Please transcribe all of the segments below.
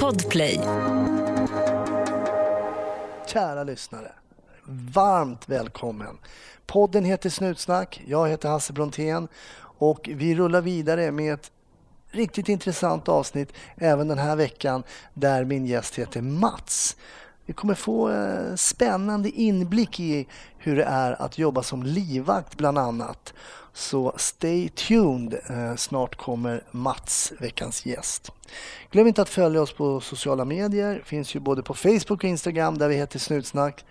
Podplay. Kära lyssnare, varmt välkommen. Podden heter Snutsnack, jag heter Hasse Brontén och vi rullar vidare med ett riktigt intressant avsnitt även den här veckan där min gäst heter Mats. Vi kommer få eh, spännande inblick i hur det är att jobba som livvakt bland annat. Så stay tuned. Eh, snart kommer Mats, veckans gäst. Glöm inte att följa oss på sociala medier. Finns ju både på Facebook och Instagram där vi heter Snutsnack.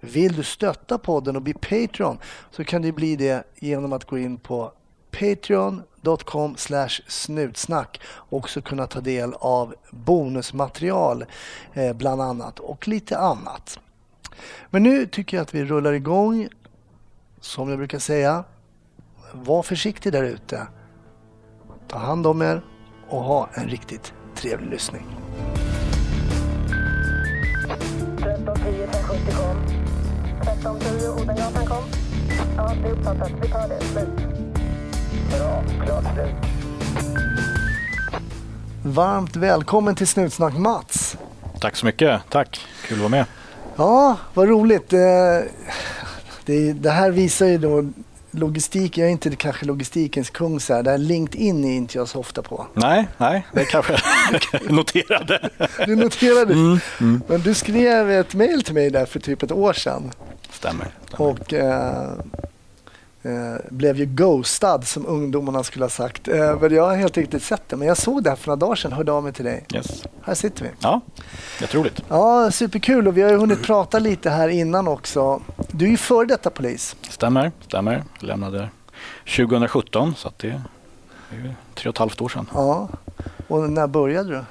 Vill du stötta podden och bli Patreon så kan du bli det genom att gå in på Patreon patreon.com snutsnack också kunna ta del av bonusmaterial eh, bland annat och lite annat. Men nu tycker jag att vi rullar igång. Som jag brukar säga, var försiktig där ute. Ta hand om er och ha en riktigt trevlig lyssning. 1310 570 kom. 1310 Odengatan kom. Ja, det är uppfattat. Vi tar det. Slut. Bra. Klart slut. Varmt välkommen till Snutsnack Mats. Tack så mycket. Tack. Kul att vara med. Ja, vad roligt. Eh, Det, det här visar ju då logistik. Jag är inte kanske logistikens kung så här. Det här LinkedIn är inte jag så ofta på. Nej, nej, det kanske jag noterade. Du noterade Mm, mm. Men du skrev ett mejl till mig där för typ ett år sedan. Stämmer. stämmer. Och eh, eh, blev ju ghostad som ungdomarna skulle ha sagt. Eh, men jag har helt riktigt sett det. Men jag såg det här för några dagar sedan hörde av mig till dig. Yes. Här sitter vi. Ja, jätteroligt. Ja, superkul och vi har ju hunnit prata lite här innan också. Du är ju före detta polis. Stämmer, stämmer. Jag lämnade 2017 så det är tre och ett halvt år sedan. Ja. Och när började du?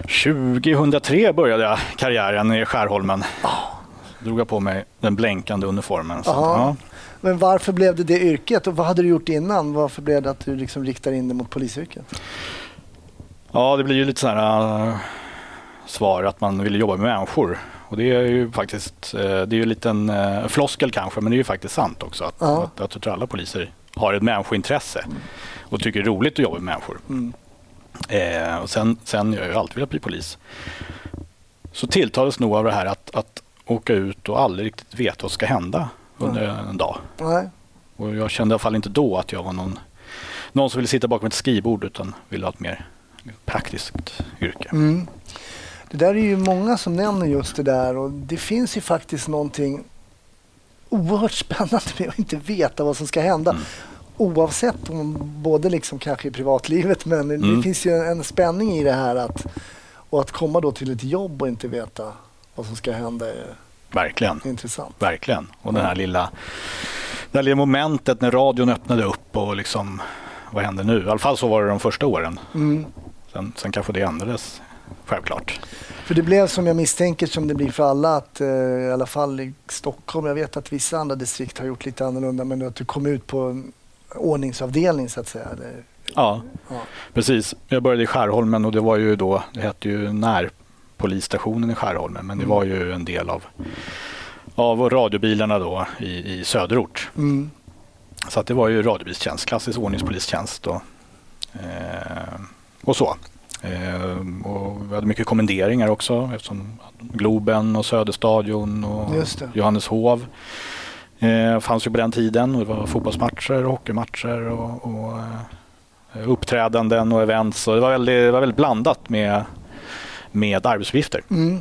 2003 började jag karriären i Skärholmen. Drog jag på mig den blänkande uniformen. Så, ja. Men varför blev det det yrket och vad hade du gjort innan? Varför blev det att du liksom riktar in dig mot polisyrket? ja, det blir ju lite så här äh, svar att man vill jobba med människor. Och det är ju faktiskt, äh, det är ju en liten äh, floskel kanske, men det är ju faktiskt sant också. Att, Ja. att, att jag tror alla poliser har ett människointresse och tycker det är roligt att jobba med människor. Mm. Eh, och sen, sen jag har jag alltid velat bli polis. Så tilltalades nog av det här att, att åka ut och aldrig riktigt veta vad som ska hända under en dag. Nej. Och jag kände i alla fall inte då att jag var någon, någon som ville sitta bakom ett skrivbord utan ville ha ett mer praktiskt yrke. Mm. Det där är ju många som nämner just det där och det finns ju faktiskt någonting oerhört spännande med att inte veta vad som ska hända. Mm. Oavsett om både liksom kanske i privatlivet men det Mm. finns ju en spänning i det här att och att komma då till ett jobb och inte veta vad som ska hända är Verkligen. intressant. Verkligen. Och den här lilla, det här lilla momentet när radion öppnade upp och liksom, vad händer nu? I alla fall så var det de första åren. Mm. Sen, sen kanske det ändrades, självklart. För det blev som jag misstänker som det blir för alla att eh, i alla fall i Stockholm, jag vet att vissa andra distrikt har gjort lite annorlunda men att du kom ut på en ordningsavdelning så att säga. Ja, ja. precis. Jag började i Skärholmen och det var ju då, det hette ju närpolisstationen i Skärholmen, men det var ju en del av, av radiobilarna då i, i söderort. Mm. Så att det var ju radiobilstjänst, klassisk ordningspolistjänst och, eh, och så. Eh, och vi hade mycket kommenderingar också eftersom Globen och Söderstadion och. Johanneshov eh, fanns ju på den tiden. Och det var fotbollsmatcher och hockeymatcher och, och eh, uppträdanden och events. Och det, var väldigt, det var väldigt blandat med, med arbetsuppgifter. Mm.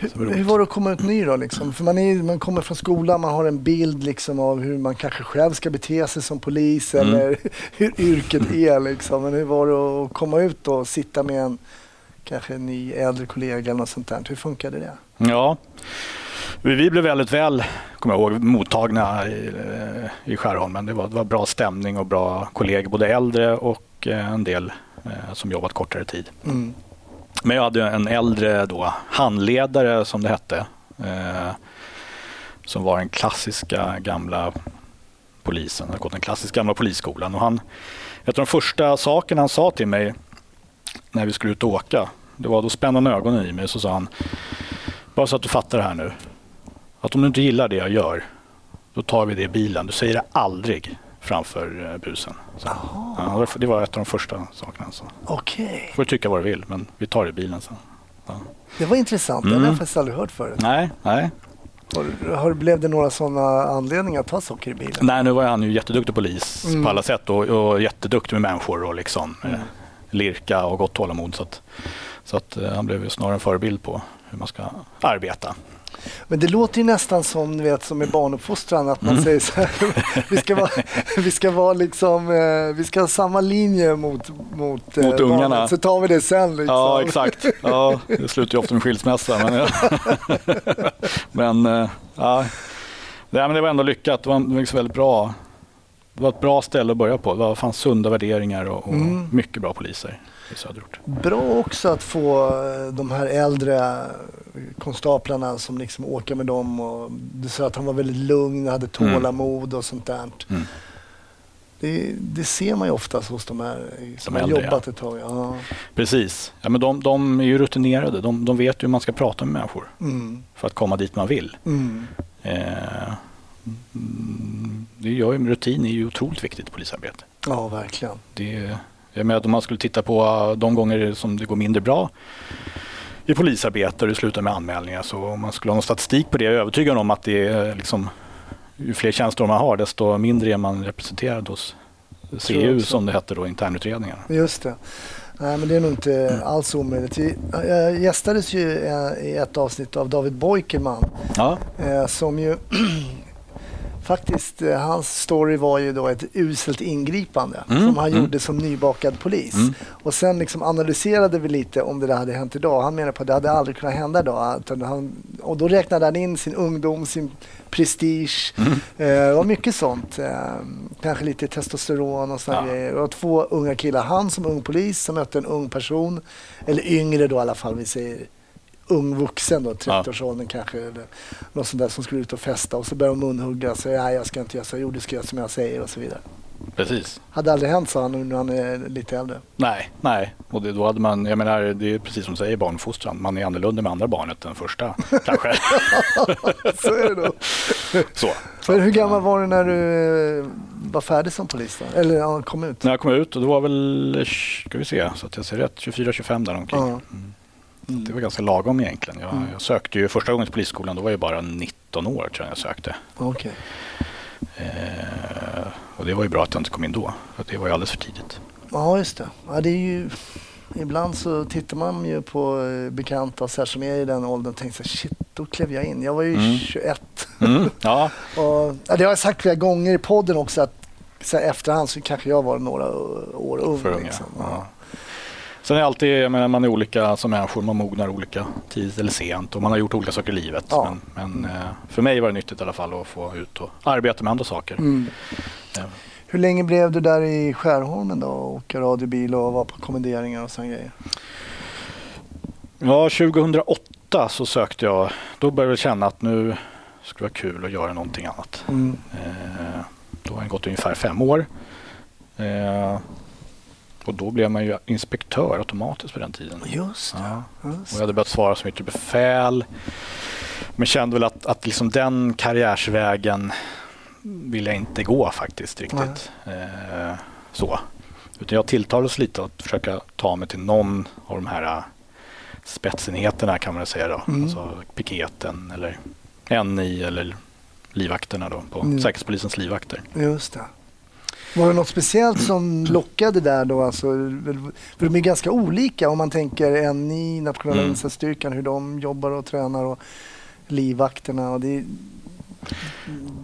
Hur, hur var det att komma ut ny då? Liksom? För man, är, man kommer från skolan, man har en bild liksom av hur man kanske själv ska bete sig som polis Mm. eller hur yrket är. Liksom. Men hur var det att komma ut och sitta med en kanske en ny äldre kollega eller något sånt där? Hur funkade det? Ja, vi vi blev väldigt väl kommer jag ihåg, mottagna i, eh, i Skärholmen. Det var, det var bra stämning och bra kollegor, både äldre och eh, en del eh, som jobbat kortare tid. Mm. Men jag hade en äldre då, handledare som det hette. Eh, som var den klassiska gamla polisen. Han hade gått den klassiska gamla polisskolan. Och han, ett av de första sakerna han sa till mig när vi skulle ut och åka. Det var då spände han ögonen i mig och så sa han. Bara så att du fattar det här nu. Att om du inte gillar det jag gör. Då tar vi det i bilen. Du säger det aldrig framför eh, busen. Så, ja, det var- ett av de första sakerna. Så. okej. får du tycka vad du vill, men vi tar det i bilen sen. Det var intressant. Det har Mm. jag faktiskt aldrig hört förut. Nej, nej. Har, har, blev det några sådana anledningar att ta socker i bilen? nej, nu var han ju jätteduktig polis Mm. på alla sätt och, och jätteduktig med människor och liksom Mm. eh, lirka och gott tålamod. Så att, så att eh, han blev ju snarare en förebild på hur man ska arbeta. Men det låter ju nästan som, ni vet, som i barnuppfostran att man Mm. säger så här, vi ska vara, vi ska vara liksom, eh, vi ska ha samma linje mot, mot, eh, Mot ungarna. barnen, så tar vi det sen liksom. Ja, exakt. Ja, det slutar ju ofta med skilsmässa. Men, ja. men, eh, ja. Men det var ändå lyckat. Det var, det var väldigt bra. Det var ett bra ställe att börja på. Det fanns sunda värderingar och, och Mm. mycket bra poliser i söderort. Bra också att få eh, de här äldre konstaplarna som liksom åker med dem. Och du sa att han var väldigt lugn, hade tålamod och sånt där. Mm. Det, det ser man ju oftast hos de här som De har äldre, jobbat ett tag. Ja. Precis. Ja, men de, de är ju rutinerade. De, de vet hur man ska prata med människor Mm. för att komma dit man vill. Mm. Eh, mm, det gör ju, rutin är ju otroligt viktigt i polisarbete. Ja, verkligen. Det, jag menar, om man skulle titta på uh, de gånger som det går mindre bra i polisarbete och det slutar med anmälningar så om man skulle ha någon statistik på det är jag övertygad om att det är liksom ju fler tjänster man har desto mindre är man representerad hos CU också. som det hette då, internutredningarna. Just det. Nej, men det är nog inte alls omöjligt. Jag gästades ju eh, i ett avsnitt av David Boikerman Ja, eh, som ju faktiskt, eh, hans story var ju då ett uselt ingripande Mm, som han mm. gjorde som nybakad polis. Mm. Och sen liksom analyserade vi lite om det där hade hänt idag. Han menar på att det hade aldrig kunnat hända idag. Han, och då räknade han in sin ungdom, sin prestige. Mm. Eh, det var mycket sånt. Eh, kanske lite testosteron och sådana Ja. grejer. Det var två unga killar. Han som ung polis som mötte en ung person. Eller yngre då i alla fall. Vi säger ung vuxen då, 30-årsåldern kanske. Eller något sånt där som skulle ut och festa. Och så började de munhugga. Så, Nej, jag ska inte göra så. Jo, du ska göra som jag säger och så vidare. precis. Hade aldrig hänt, sa han nu när han är lite äldre. Nej, nej. Och det, då hade man, jag menar, det är precis som du säger barnfostran. Man är annorlunda med andra barnet än första kanske. så är det då. Så. Men hur gammal var du när du eh, var färdig som polis då? Eller ja, kom ut? När jag kom ut, och det var väl, ska vi se, så att jag ser rätt, 24-25 där omkring. Ja. Mm. Det var ganska lagom egentligen. Jag, Mm. jag sökte ju första gången till polisskolan, då var jag bara 19 år tror jag jag sökte. Okej. Eh, och det var ju bra att jag inte kom in då, för det var ju alldeles för tidigt. Ja, just det. Ja, det är ju... Ibland så tittar man ju på eh, bekanta så här, som är i den åldern och tänker så här, shit, då klev jag in. Jag var ju Mm. 21. Mm. Ja, Och, ja, det har jag sagt flera gånger i podden också att så här, efterhand så kanske jag var några år ung. för unga. liksom. Ja. Sen är det alltid, jag menar, man är olika som människor, man mognar olika tidigt eller sent och man har gjort olika saker i livet. Ja. Men, men eh, för mig var det nyttigt i alla fall att få ut och arbeta med andra saker. Mm. Ja. Hur länge blev du där i Skärholmen då? och Åka radiobil och vara på kommenderingar och sådana grejer? Ja, 2008 så sökte jag. Då började jag känna att nu skulle det vara kul att göra någonting annat. Mm. Eh, då har det gått ungefär fem år. Eh, och då blev man ju inspektör automatiskt på den tiden. Just det. Ja. Och jag hade börjat svara som yttre befäl. Men kände väl att, att liksom den karriärsvägen vill jag inte gå faktiskt riktigt. Eh, så. Utan jag tilltalades lite att försöka ta mig till någon av de här eh, spetsenheterna kan man säga då. Mm. Alltså piketen eller NI eller livvakterna då på Mm. Säkerhetspolisens livvakter. Just det. Var det något speciellt som lockade där då? Alltså, för de är ganska olika om man tänker NI, nationella Mm. insatsstyrkan, hur de jobbar och tränar och livvakterna. Och det, är,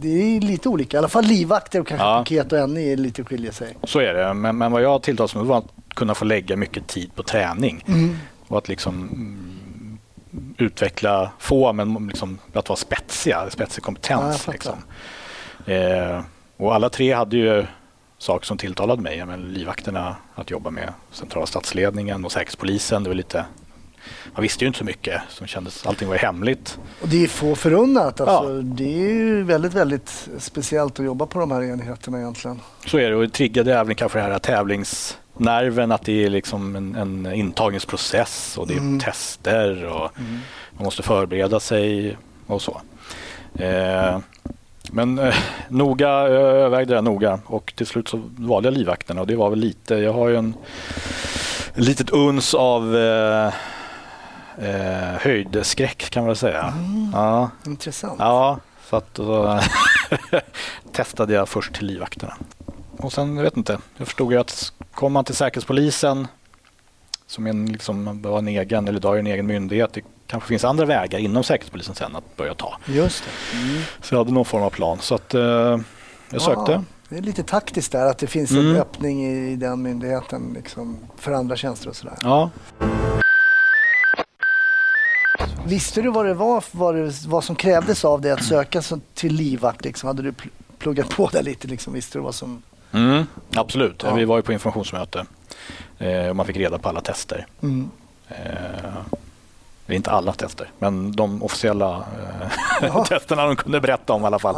det är lite olika. I alla fall livvakter och kanske Ja. piket och NI är lite skiljer sig. Så är det. Men, men vad jag tilltalades med var att kunna få lägga mycket tid på träning. Mm. Och att liksom mm, utveckla få, men liksom att vara spetsiga, spetsig Ja, kompetens. fattar. liksom. eh, och alla tre hade ju saker som tilltalade mig. Men livvakterna, att jobba med centrala statsledningen och säkerhetspolisen. Det var lite, man visste ju inte så mycket. Som kändes, allting var ju hemligt. Och det är få förunnat. Alltså, Ja. Det är ju väldigt, väldigt speciellt att jobba på de här enheterna egentligen. Så är det och det triggade även kanske det här tävlingsnerven att det är liksom en, en intagningsprocess och det är Mm. tester och man måste förbereda sig och så. Eh, Men eh, noga, jag övervägde det noga och till slut så valde jag livvakterna och det var väl lite, jag har ju en litet uns av eh, eh, höjdskräck kan man väl säga. Ja, Intressant. ja, så att då testade jag först till livvakterna. Och sen, jag vet inte, jag förstod ju att kommer man till Säkerhetspolisen som en, liksom, var en egen, eller idag är en egen myndighet, kanske finns andra vägar inom Säkerhetspolisen sen att börja ta. Just det. Mm. Så jag hade någon form av plan. Så att, eh, jag sökte. Ja, det är lite taktiskt där att det finns Mm. en öppning i, i den myndigheten liksom, för andra tjänster och sådär. Ja. Visste du vad det var, vad, det, vad som krävdes av dig att söka så, till livvakt? Liksom? Hade du pl- pluggat på där lite? Liksom? Visste du vad som... Mm, absolut. Ja. Vi var ju på informationsmöte eh, och man fick reda på alla tester. Mm. Eh, det är inte alla tester, men de officiella eh, Ja. testerna de kunde berätta om i alla fall.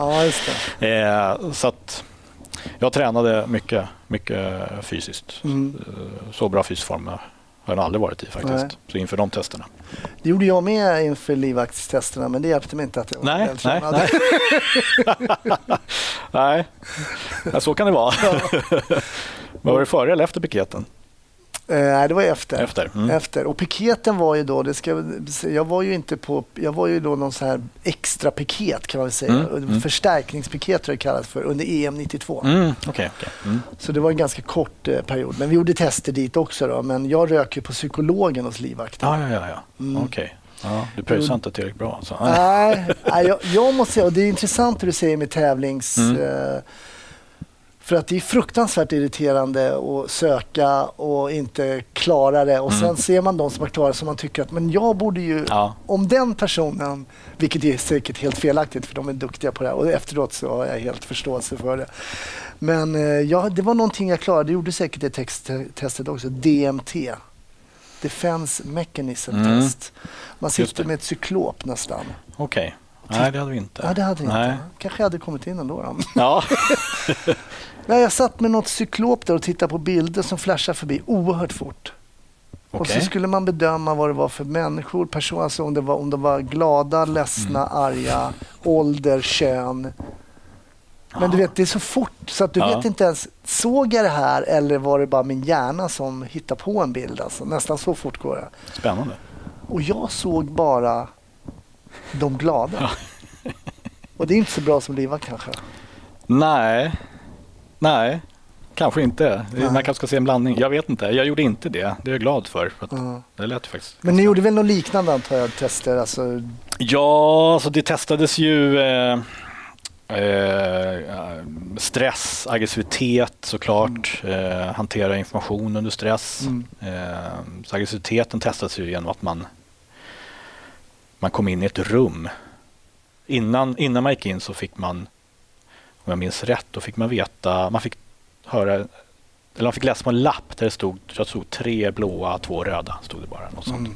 Ja. Eh, så att jag tränade mycket, mycket fysiskt. Mm. Eh, Så bra fysisk form har jag aldrig varit i faktiskt. Nej. Så inför de testerna. Det gjorde jag med inför livvaktstesterna men det hjälpte mig inte att jag var Nej, vältränad. nej, Nej, ja, så kan det vara. Var det före eller efter piketen? Eh, nej, det var efter. Efter. Mm. Efter. Och piketen var ju då, det ska, jag var ju inte på, jag var ju då någon så här extra piket kan man väl säga. Mm, mm. Förstärkningspiket tror jag det kallas för under EM 92. Mm, Okej, okej. Mm. Så det var en ganska kort eh, period. Men vi gjorde tester dit också då. Men jag rök ju på psykologen hos livvakten. Ja, ja, ja. ja. Mm. Okej. Ja, du pröjsade inte tillräckligt bra alltså. Nej, nej jag, jag måste säga, och det är intressant hur du säger med tävlings... Mm. Eh, för att det är fruktansvärt irriterande att söka och inte klara det. Och sen Mm. ser man de som har klarat som man tycker att men jag borde ju... Ja. Om den personen, vilket är säkert helt felaktigt för de är duktiga på det här och efteråt så har jag helt förståelse för det. Men eh, ja, det var någonting jag klarade. Det gjorde säkert det text, testet också. DMT. Defense Mechanism Mm. Test. Man sitter med ett cyklop nästan. Okej. Nej, det hade vi inte. Ja, det hade vi Nej. inte. Kanske hade kommit in ändå. Då. Ja. Nej, jag satt med något cyklop där och tittade på bilder som flashade förbi oerhört fort. Och så skulle man bedöma vad det var för människor, personer, alltså om, det var, om de var glada, ledsna, Mm. arga, ålder, kön. Men du vet, det är så fort så att du Ja. vet inte ens, såg jag det här eller var det bara min hjärna som hittade på en bild? Alltså, nästan så fort går det. Spännande. Och jag såg bara de glada. Och det är inte så bra som livvakt kanske. Nej. Nej. Kanske inte. Nej. Man kanske ska se en blandning. Jag vet inte. Jag gjorde inte det. Det är jag glad för. för Ja. Det lät faktiskt. Men ni gjorde väl något liknande antar jag, tester? Alltså, Ja, alltså det testades ju eh, eh, stress, aggressivitet såklart. Eh, hantera information under stress. Mm. Eh, så aggressiviteten testas ju genom att man, man kom in i ett rum. Innan, innan man gick in så fick man, om jag minns rätt, då fick man veta, man fick höra, eller man fick läsa på en lapp där det stod, jag stod tre blåa, två röda. Stod det bara, något sånt. mm.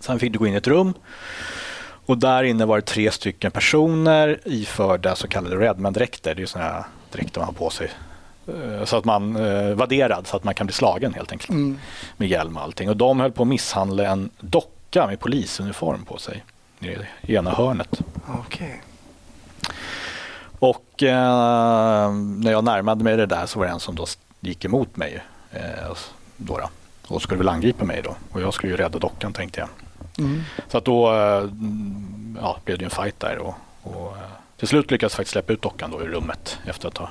Sen fick du gå in i ett rum och där inne var det tre stycken personer iförda så kallade Redman-dräkter. Det är sådana här dräkter man har på sig. Eh, Så att man eh, vadderad så att man kan bli slagen helt enkelt. Mm. Med hjälm och allting. Och de höll på att misshandla en docka med polisuniform på sig. I ena hörnet. Okej. Och eh, när jag närmade mig det där så var det en som då gick emot mig. Eh, då då, och skulle väl angripa mig då. Och jag skulle ju rädda dockan tänkte jag. Mm. Så att då eh, ja, blev det en fight där. Och, och, eh, till slut lyckades jag faktiskt släppa ut dockan då i rummet efter att ha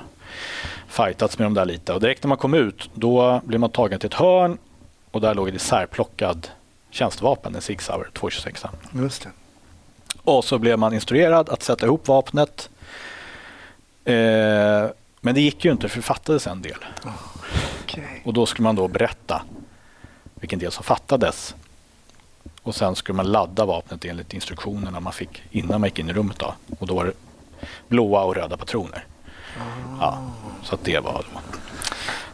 fightats med dem där lite. Och direkt när man kom ut då blev man tagen till ett hörn och där låg ett isärplockad tjänstevapen, en Sig Sauer 226. Just det. Och så blev man instruerad att sätta ihop vapnet. Eh, men det gick ju inte för det fattades en del. Okej. Och då skulle man då berätta vilken del som fattades. Och sen skulle man ladda vapnet enligt instruktionerna man fick innan man gick in i rummet. Då. Och då var det blåa och röda patroner. Ja, så att det var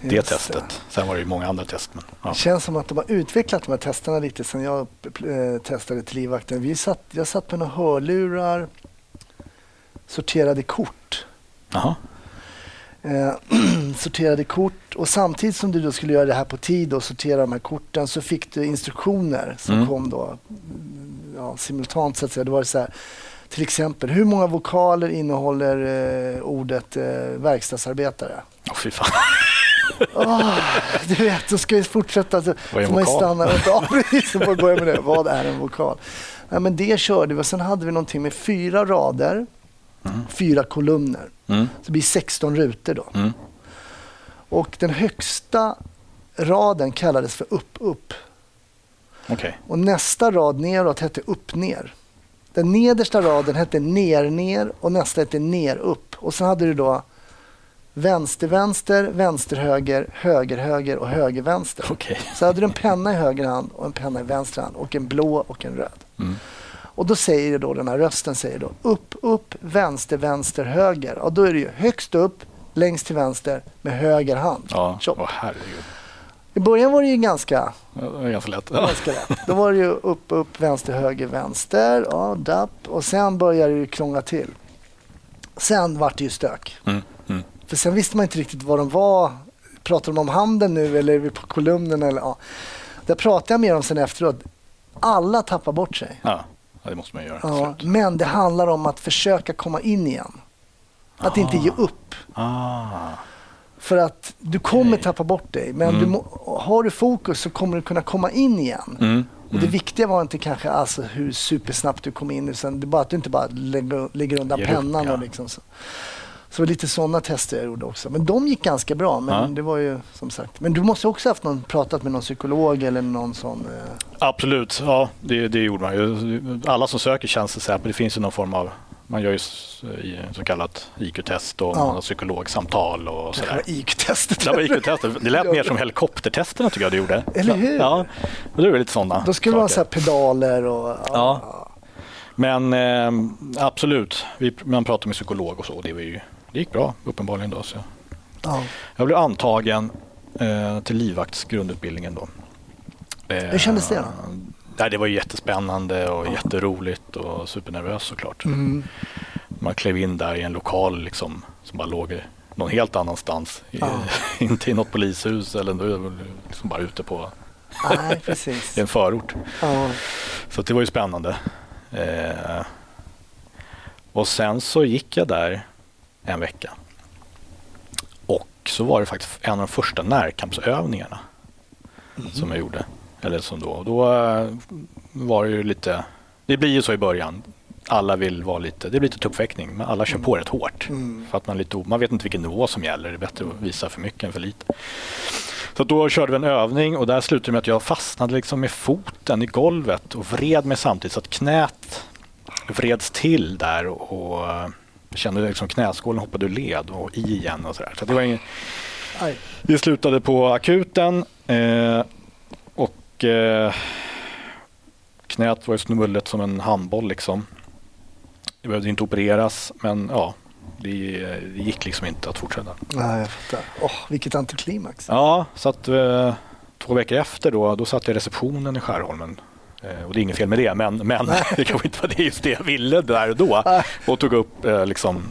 det Just testet. Sen var det ju många andra test. Men, ja. Det känns som att de har utvecklat de här testerna lite sen jag eh, testade till livvakten. Vi satt, jag satt med några hörlurar, sorterade kort. Jaha. Eh, sorterade kort och samtidigt som du då skulle göra det här på tid och sortera de här korten så fick du instruktioner som Mm. kom då mm, ja, simultant så att säga. Det var så här, Till exempel, hur många vokaler innehåller eh, ordet eh, verkstadsarbetare? Åh, fy fan. Åh, du vet, då ska vi fortsätta. Så Vad är en vokal? stanna och ja, precis, så får jag börja med det. Vad är en vokal? Ja, men det körde vi och sen hade vi någonting med fyra rader, fyra kolumner. Mm. Så det blir 16 rutor då. Mm. Och den högsta raden kallades för upp, upp. Okej. Och nästa rad neråt hette upp, ner. Den nedersta raden hette ner, ner och nästa hette ner, upp. Och sen hade du då vänster, vänster, vänster, höger, höger, höger och höger, vänster. Okej. Så hade du en penna i höger hand och en penna i vänster hand och en blå och en röd. Mm. Och då säger då, den här rösten säger då upp, upp, vänster, vänster, höger. Och då är det ju högst upp, längst till vänster med höger hand. Ja, Tjopp. åh herregud. I början var det ju ganska, Ja, Det var ganska lätt. Ganska lätt. Då var det ju upp, upp, vänster, höger, vänster. Ja, dapp. Och sen började det ju krångla till. Sen vart det ju stök. Mm. Mm. För sen visste man inte riktigt vad de var. Pratar de om handen nu eller är vi på kolumnen? Eller, ja. Det pratade jag med dem sen efteråt. Alla tappar bort sig. Ja. Ja, det måste man göra. Ja, men det handlar om att försöka komma in igen. Att inte ge upp. Ah. För att du kommer Okej. tappa bort dig. Men Mm. du må, har du fokus så kommer du kunna komma in igen. Mm. Och det viktiga var inte kanske alltså hur supersnabbt du kom in, utan det är bara att du inte bara lägger, lägger undan Ger upp, pennan. ja. Och liksom så. Så lite sådana tester jag gjorde också. Men de gick ganska bra. Men Ja. det var ju som sagt. Men du måste också haft någon, pratat med någon psykolog eller någon sån. Eh, Absolut, ja det, det gjorde man ju. Alla som söker tjänster säger att det finns ju någon form av man gör ju så kallat IQ-test och Ja. man har psykologsamtal och sådär. IQ-testet. Det var IQ-testet. Det lät mer som helikoptertesterna tycker jag det gjorde. Eller hur? Ja, det var lite sådana Då skulle saker. här pedaler och... Ja. Men eh, absolut, vi, man pratar med psykolog och så. Det, var ju, det gick bra uppenbarligen då. Så. ja. Jag blev antagen eh, till livvakts grundutbildningen då. Eh, Hur kändes det då? Nej, det var jättespännande och jätteroligt och supernervös såklart. Mm. Man klev in där i en lokal liksom, som bara låg någon helt annanstans. I, Ja. inte i något polishus eller liksom bara ute på Nej, precis. i en förort. Ja. Så det var ju spännande. Eh, och sen så gick jag där en vecka. Och så var det faktiskt en av de första närkampsövningarna som jag gjorde. Eller som då. Då eh, var det ju lite, det blir ju så i början. Alla vill vara lite, det blir lite tuppfäktning men alla kör på rätt hårt. Mm. För att man, är lite, man vet inte vilken nivå som gäller. Det är bättre att visa för mycket än för lite. Så då körde vi en övning och där slutade det med att jag fastnade liksom med foten i golvet och vred mig samtidigt så att knät vreds till där och, och eh, kände liksom knäskålen hoppade ur led och i igen och sådär. Så det var ingen, Aj. vi slutade på akuten eh, och eh, knät var ju snullet som en handboll liksom. Det behövde inte opereras men ja, det, det gick liksom inte att fortsätta. Nej, jag fattar. Åh, vilket antiklimax. Ja, så att eh, två veckor efter då, då satt jag i receptionen i Skärholmen. Eh, och det är inget fel med det, men, men det kanske inte var det just det jag ville där och då. Och tog upp eh, liksom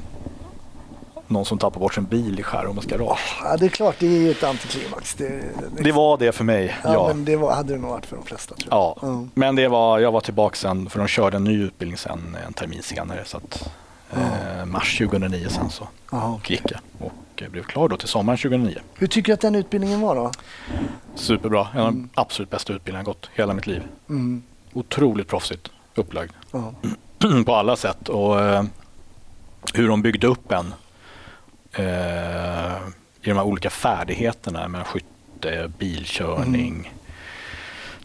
någon som tappade bort sin bil i Skärholmens garage. Ja, det är klart, det är ju ett antiklimax. Det, det, Det var det för mig, ja, ja. men det var, hade det nog varit för de flesta tror jag. Ja, Mm. men det var, jag var tillbaka sen, för de körde en ny utbildning sen en termin senare. Så att, eh, mars 2009 sen så okej. gick jag och eh, blev klar då till sommaren 2009. Hur tycker du att den utbildningen var då? Superbra, en av de absolut bästa utbildningarna jag gått hela mitt liv. Mm. Otroligt proffsigt upplagd Ja. på alla sätt. Och eh, hur de byggde upp en eh, i de här olika färdigheterna med skytte, bilkörning,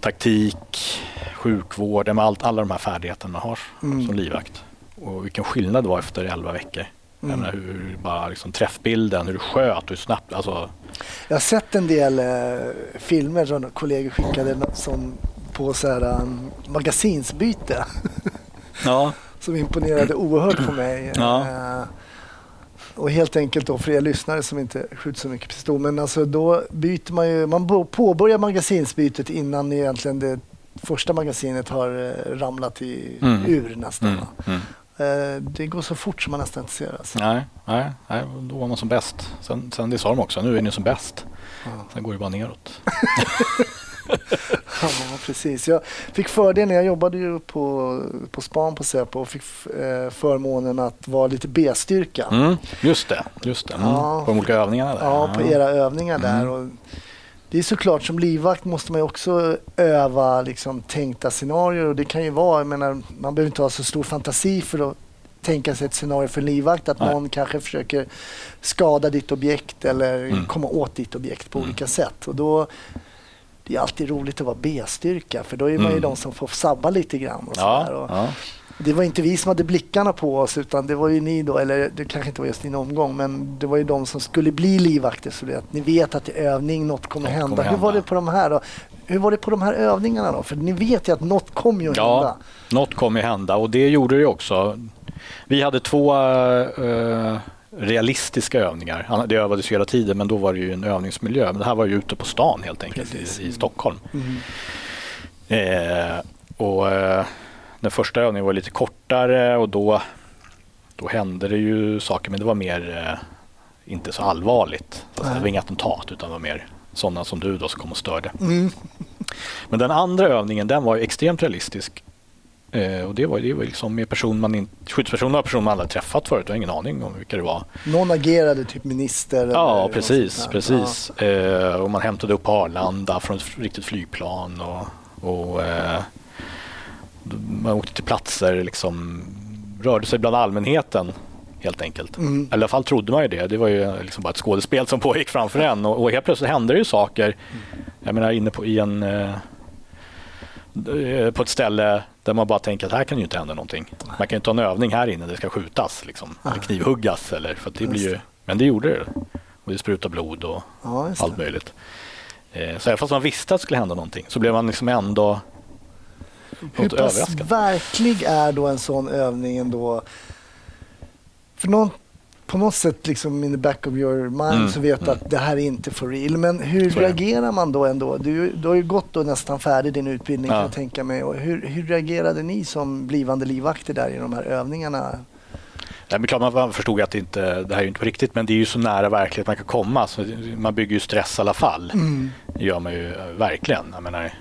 taktik, sjukvård, med allt, alla de här färdigheterna man har Mm. som livvakt. Och vilken skillnad det var efter 11 veckor. Jag Mm. menar, hur bara liksom, träffbilden, hur du sköt och hur snabbt. Alltså, Jag har sett en del eh, filmer som kollegor skickade som på så här, um, magasinsbyte ja. som imponerade oerhört på mig. Ja. Eh, och helt enkelt då för er lyssnare som inte skjuter så mycket pistol. Men alltså då byter man ju, man påbörjar magasinsbytet innan egentligen det första magasinet har eh, ramlat i, Mm. ur nästan. Mm, mm. Eh, det går så fort som man nästan inte ser. Alltså. Nej, nej, nej, då var man som bäst. Sen, sen det sa de också, nu är ni som bäst. Ja. Sen går det bara neråt. Ja, precis. Jag fick fördelen, jag jobbade ju på, på span på Säpo och fick eh, förmånen att vara lite B-styrka. Mm, just det, just det. Mm. Ja. På de olika övningarna där. Ja, på era övningar där. Mm. Och det är såklart, som livvakt måste man ju också öva liksom, tänkta scenarier. Och det kan ju vara, jag menar, man behöver inte ha så stor fantasi för att tänka sig ett scenario för en livvakt. Att Nej. någon kanske försöker skada ditt objekt eller Mm. komma åt ditt objekt på Mm. olika sätt. Och då, det är alltid roligt att vara B-styrka för då är man ju Mm. de som får sabba lite grann. Och Ja, sådär. och ja. Det var inte vi som hade blickarna på oss utan det var ju ni då, eller det kanske inte var just din omgång, men det var ju de som skulle bli livvakter. Så det, att ni vet att i övning något kommer Något hända. kommer Hur var det på de här då? Hur var det på de här övningarna då? För ni vet ju att något kommer ju att Ja, hända. något kommer ju hända och det gjorde det också. Vi hade två eh, realistiska övningar. Det övades hela tiden men då var det ju en övningsmiljö. Men det här var ju ute på stan helt enkelt i, i Stockholm. Mm. Eh, och eh, Den första övningen var lite kortare och då, då hände det ju saker men det var mer eh, inte så allvarligt. Så att säga. Det var inga attentat utan det var mer sådana som du då som kom och störde. Mm. Men den andra övningen den var ju extremt realistisk. Eh, och det var, det var liksom med person man inte, skyddspersoner var personer man aldrig träffat förut. Jag har ingen aning om vilka det var. Någon agerade typ minister. Ja, precis. precis. Eh, och man hämtade upp Arlanda från ett riktigt flygplan. Och, och eh, man åkte till platser, liksom, rörde sig bland allmänheten helt enkelt. Mm. I alla fall trodde man ju det. Det var ju liksom bara ett skådespel som pågick framför en. Och, och helt plötsligt hände det ju saker. Jag menar inne på, i en, eh, eh, på ett ställe där man bara tänker att här kan ju inte hända någonting. Man kan ju inte ha en övning här inne, det ska skjutas liksom, eller knivhuggas. Eller, för det blir ju, men det gjorde det. Och det sprutade blod och Ja, allt möjligt. Eh, Så även fast man visste att det skulle hända någonting så blev man liksom ändå Hur pass verklig är då en sån övning ändå? För någon, på något sätt liksom in the back of your mind Mm, så vet du mm. att det här är inte for real. Men hur reagerar man då ändå? Du, du har ju gått då nästan färdig din utbildning kan Ja. jag tänka mig. Och hur, hur reagerade ni som blivande livvakter där i de här övningarna? Nej, men klart man förstod att det, inte, det här är inte på riktigt men det är ju så nära verklighet man kan komma. Så man bygger ju stress i alla fall. Det gör man ju verkligen. Jag menar, mm,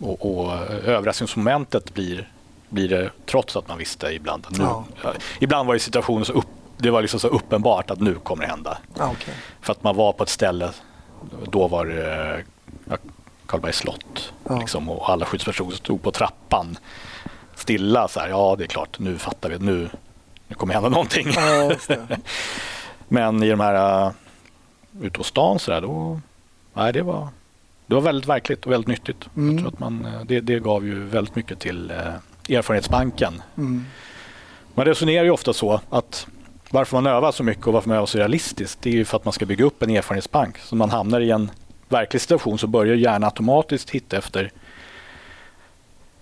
och, och överraskningsmomentet blir, blir det trots att man visste ibland. Att nu, Ja. ja, ibland var ju situationen så, upp, det var liksom så uppenbart att nu kommer det hända. Ah, okay. För att man var på ett ställe, då var det ja, Karlbergs slott. Ja. Liksom, och alla skyddspersoner stod på trappan stilla. Så här, ja, det är klart, nu fattar vi. Nu, nu kommer hända någonting. Ja, det. Men i de här ute på stan så där, då, nej, det, var, det var väldigt verkligt och väldigt nyttigt. Mm. Jag tror att man, eh, det, det gav ju väldigt mycket till eh, erfarenhetsbanken. Mm. Man resonerar ju ofta så att varför man övar så mycket och varför man övar så realistiskt det är ju för att man ska bygga upp en erfarenhetsbank. Så man hamnar i en verklig situation så börjar hjärnan automatiskt hitta efter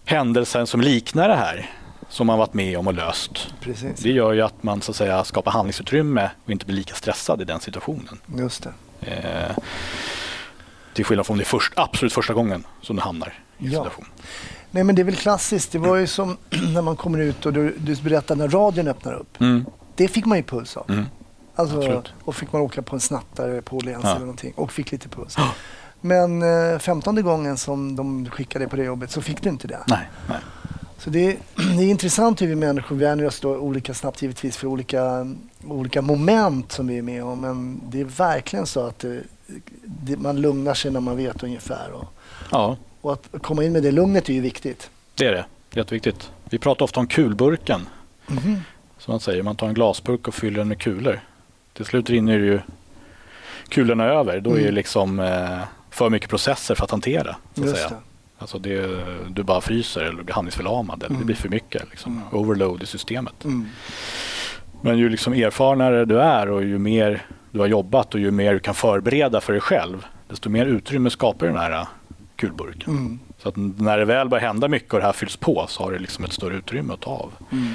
händelser som liknar det här som man varit med om och löst. Precis, Det gör ju att man så att säga skapar handlingsutrymme och inte blir lika stressad i den situationen. just det. Eh, till skillnad från det först, absolut första gången som du hamnar i en Ja. situation. Nej men det är väl klassiskt. Det var ju som när man kommer ut och du, du berättar när radion öppnar upp. Mm. Det fick man ju puls av. Mm. Alltså, Absolut. och fick man åka på en snattare på Åhléns Ja. eller någonting och fick lite puls. Men eh, femtonde gången som de skickade på det jobbet så fick du inte det. Nej, nej. Så det är, det är intressant hur vi människor vänjer oss då olika snabbt givetvis för olika, olika moment som vi är med om. Men det är verkligen så att det, det, man lugnar sig när man vet ungefär. Och, Ja, och att komma in med det lugnet är ju viktigt. det är det. Jätteviktigt. Vi pratar ofta om kulburken. Mhm. Som man säger, man tar en glasburk och fyller den med kulor. Till slut rinner ju kulorna över. Då är det Mm. liksom eh, för mycket processer för att hantera. Så att Just säga. det. Alltså det, du bara fryser eller blir handlingsförlamad. Eller Mm. Det blir för mycket. Liksom. Mm. Overload i systemet. Mm. Men ju liksom erfarnare du är och ju mer du har jobbat och ju mer du kan förbereda för dig själv. Desto mer utrymme skapar den här eh, kulburken. Mm. Så att när det väl börjar hända mycket och det här fylls på så har det liksom ett större utrymme att ta av. Mm.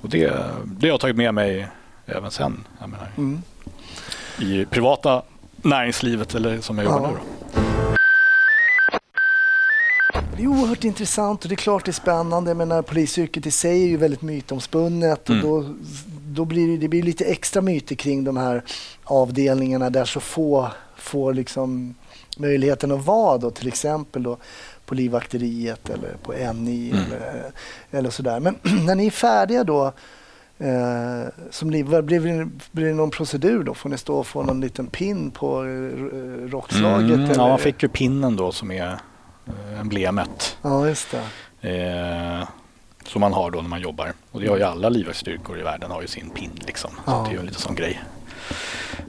Och det, det har jag tagit med mig även sen. Jag menar, Mm. I privata näringslivet eller som jag jobbar Ja. nu. Då. Det är oerhört intressant och det är klart det är spännande. Men när polisyrket i sig är ju väldigt mytomspunnet och Mm. då, då blir det, det blir lite extra myter kring de här avdelningarna där så få får liksom möjligheten att vara då till exempel då på livvakteriet eller på NI Mm. eller, eller sådär. Men när ni är färdiga då eh, som liv, blir, det, blir det någon procedur då? Får ni stå och få någon liten pin på eh, rockslaget? Mm, ja, man fick ju pinnen då som är eh, emblemet. Ja, just det. Eh, som man har då när man jobbar. Och det har ju alla livvaktsstyrkor i världen har ju sin pin liksom. Så Ja. det är ju en liten sån grej.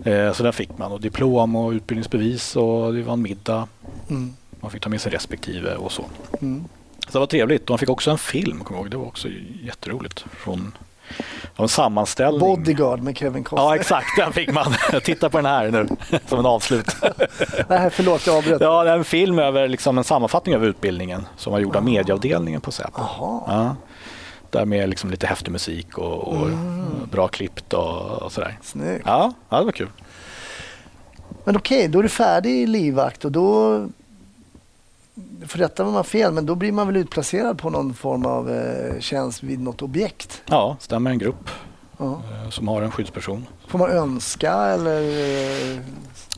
Eh, så den fick man och diplom och utbildningsbevis och det var en middag. Mm. Man fick ta med sig respektive och så. Mm. Så det var trevligt. Man fick också en film, kommer jag ihåg. Det var också jätteroligt. Från av en sammanställning. Bodyguard med Kevin Costner. Ja, exakt. Den fick man. Titta på den här nu, som en avslut. Nej, förlåt, jag avbröt. Ja, det är en film över liksom en sammanfattning över utbildningen som var gjord av medieavdelningen på Säpo. Ja. Där med liksom lite häftig musik och, och Mm. bra klippt och, och sådär. Snyggt. Ja, ja, det var kul. Men okej, då är du färdig i livvakt och då för om jag har fel, men då blir man väl utplacerad på någon form av eh, tjänst vid något objekt? Ja, stämmer en grupp Ja. eh, som har en skyddsperson. Får man önska eller?